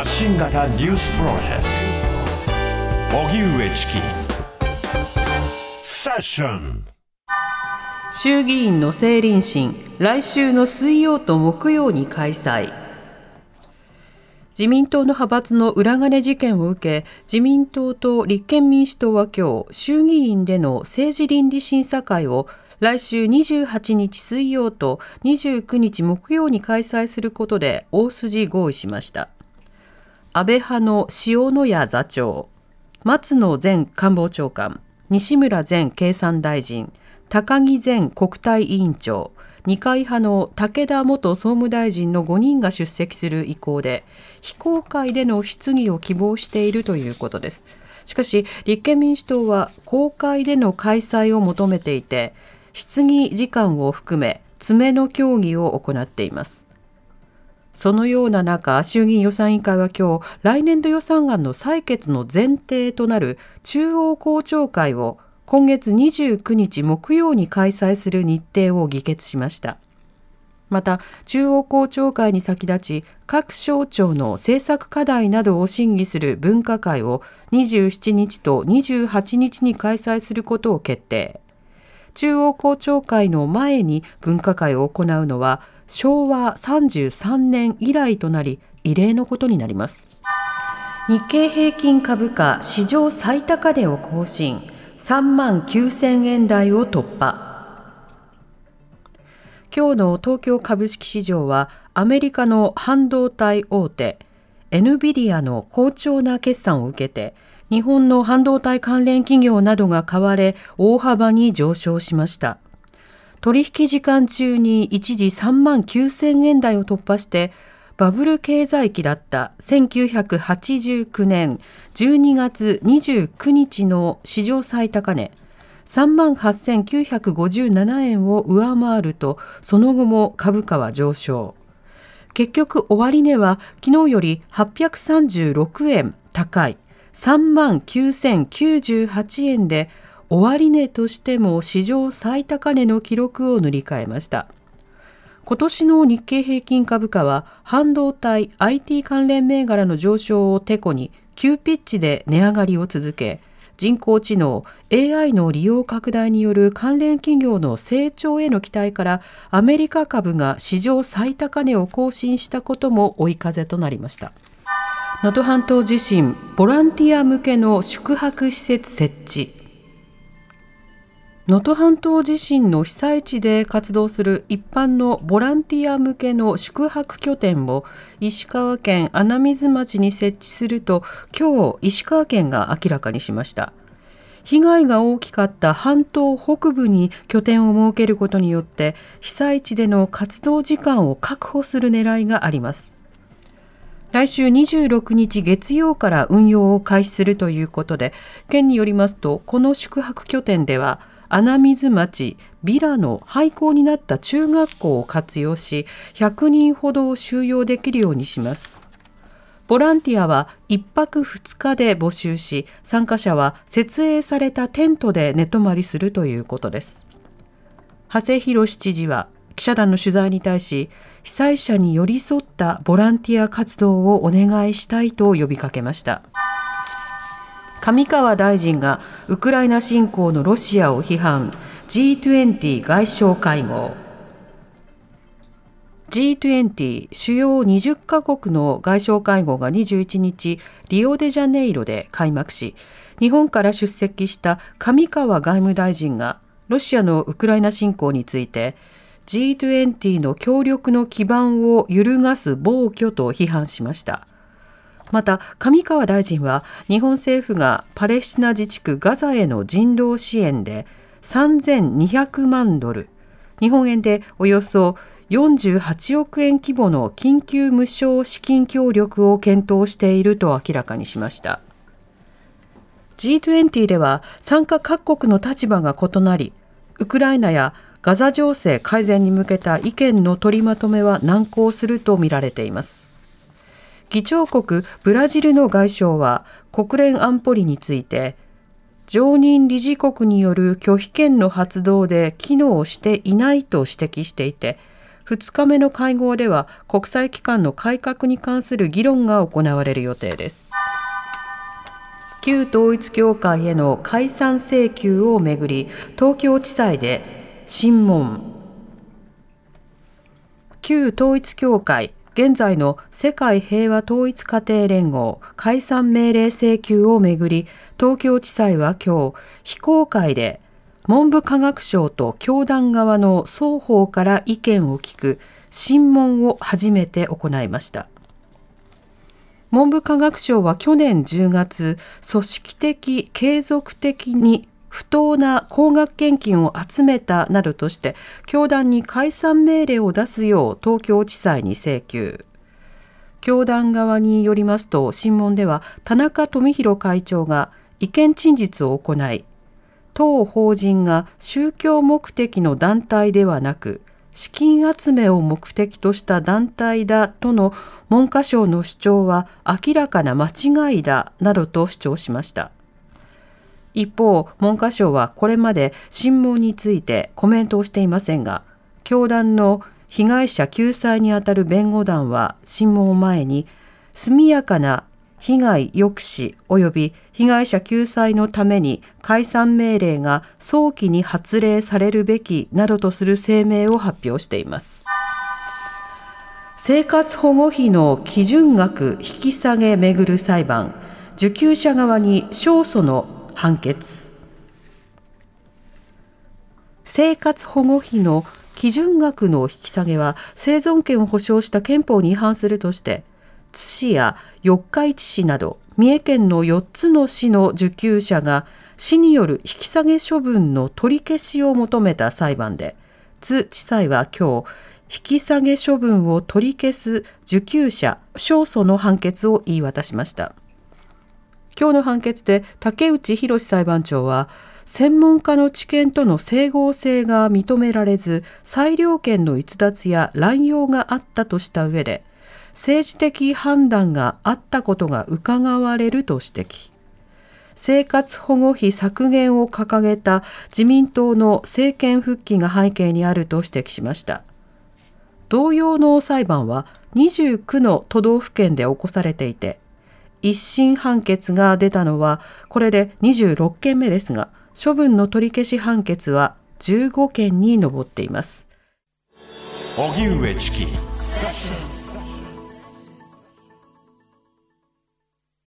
発信型ニュースプロジェクト。荻上チキ。セッション。衆議院の政倫審。来週の水曜と木曜に開催。自民党の派閥の裏金事件を受け自民党と立憲民主党は今日衆議院での政治倫理審査会を来週28日水曜と29日木曜に開催することで大筋合意しました。安倍派の塩谷座長、松野前官房長官、西村前経産大臣、高木前国対委員長、二階派の武田元総務大臣の5人が出席する意向で、非公開での質疑を希望しているということです。しかし、立憲民主党は公開での開催を求めていて、質疑時間を含め詰めの協議を行っています。そのような中、衆議院予算委員会は今日、来年度予算案の採決の前提となる中央公聴会を今月29日木曜に開催する日程を議決しました。また、中央公聴会に先立ち、各省庁の政策課題などを審議する分科会を27日と28日に開催することを決定。中央公聴会の前に分科会を行うのは昭和33年以来となり異例のことになります。日経平均株価史上最高値を更新。3万9000円台を突破。今日の東京株式市場はアメリカの半導体大手エヌビディアの好調な決算を受けて日本の半導体関連企業などが買われ大幅に上昇しました。取引時間中に一時3万9000円台を突破してバブル経済期だった1989年12月29日の史上最高値3万8957円を上回るとその後も株価は上昇。結局終値は昨日より836円高い3万9098円で終値としても史上最高値の記録を塗り替えました。今年の日経平均株価は半導体 IT 関連銘柄の上昇をてこに急ピッチで値上がりを続け人工知能 AI の利用拡大による関連企業の成長への期待からアメリカ株が史上最高値を更新したことも追い風となりました能登半島地震ボランティア向けの宿泊施設設置能登半島地震の被災地で活動する一般のボランティア向けの宿泊拠点を石川県穴水町に設置すると今日石川県が明らかにしました。被害が大きかった半島北部に拠点を設けることによって被災地での活動時間を確保する狙いがあります。来週26日月曜から運用を開始するということで県によりますとこの宿泊拠点では穴水町ビラの廃校になった中学校を活用し100人ほどを収容できるようにします。ボランティアは1泊2日で募集し参加者は設営されたテントで寝泊まりするということです。長谷博知事は記者団の取材に対し被災者に寄り添ったボランティア活動をお願いしたいと呼びかけました。上川大臣がウクライナ侵攻のロシアを批判 G20 外相会合 G20 主要20カ国の外相会合が21日リオデジャネイロで開幕し日本から出席した上川外務大臣がロシアのウクライナ侵攻について G20 の協力の基盤を揺るがす暴挙と批判しました。また上川大臣は日本政府がパレスチナ自治区ガザへの人道支援で3200万ドル日本円でおよそ48億円規模の緊急無償資金協力を検討していると明らかにしました G20 では参加各国の立場が異なりウクライナやガザ情勢改善に向けた意見の取りまとめは難航するとみられています。議長国ブラジルの外相は国連安保理について常任理事国による拒否権の発動で機能していないと指摘していて2日目の会合では国際機関の改革に関する議論が行われる予定です。旧統一教会への解散請求をめぐり東京地裁で審問。旧統一教会現在の世界平和統一家庭連合解散命令請求をめぐり東京地裁は今日非公開で文部科学省と教団側の双方から意見を聞く審問を初めて行いました。文部科学省は去年10月組織的継続的に不当な高額献金を集めたなどとして教団に解散命令を出すよう東京地裁に請求教団側によりますと審問では田中富弘会長が意見陳述を行い当法人が宗教目的の団体ではなく資金集めを目的とした団体だとの文科省の主張は明らかな間違いだなどと主張しました。一方、文科省はこれまで審問についてコメントをしていませんが、教団の被害者救済にあたる弁護団は審問を前に速やかな被害抑止及び被害者救済のために解散命令が早期に発令されるべきなどとする声明を発表しています。生活保護費の基準額引き下げめぐる裁判、受給者側に勝訴の判決。生活保護費の基準額の引き下げは生存権を保障した憲法に違反するとして津市や四日市市など三重県の4つの市の受給者が市による引き下げ処分の取り消しを求めた裁判で津地裁は今日引き下げ処分を取り消す受給者勝訴の判決を言い渡しました今日の判決で竹内博裁判長は専門家の知見との整合性が認められず裁量権の逸脱や乱用があったとした上で政治的判断があったことが伺われると指摘。生活保護費削減を掲げた自民党の政権復帰が背景にあると指摘しました。同様の裁判は29の都道府県で起こされていて、一審判決が出たのはこれで26件目ですが、処分の取り消し判決は15件に上っています。荻上チキ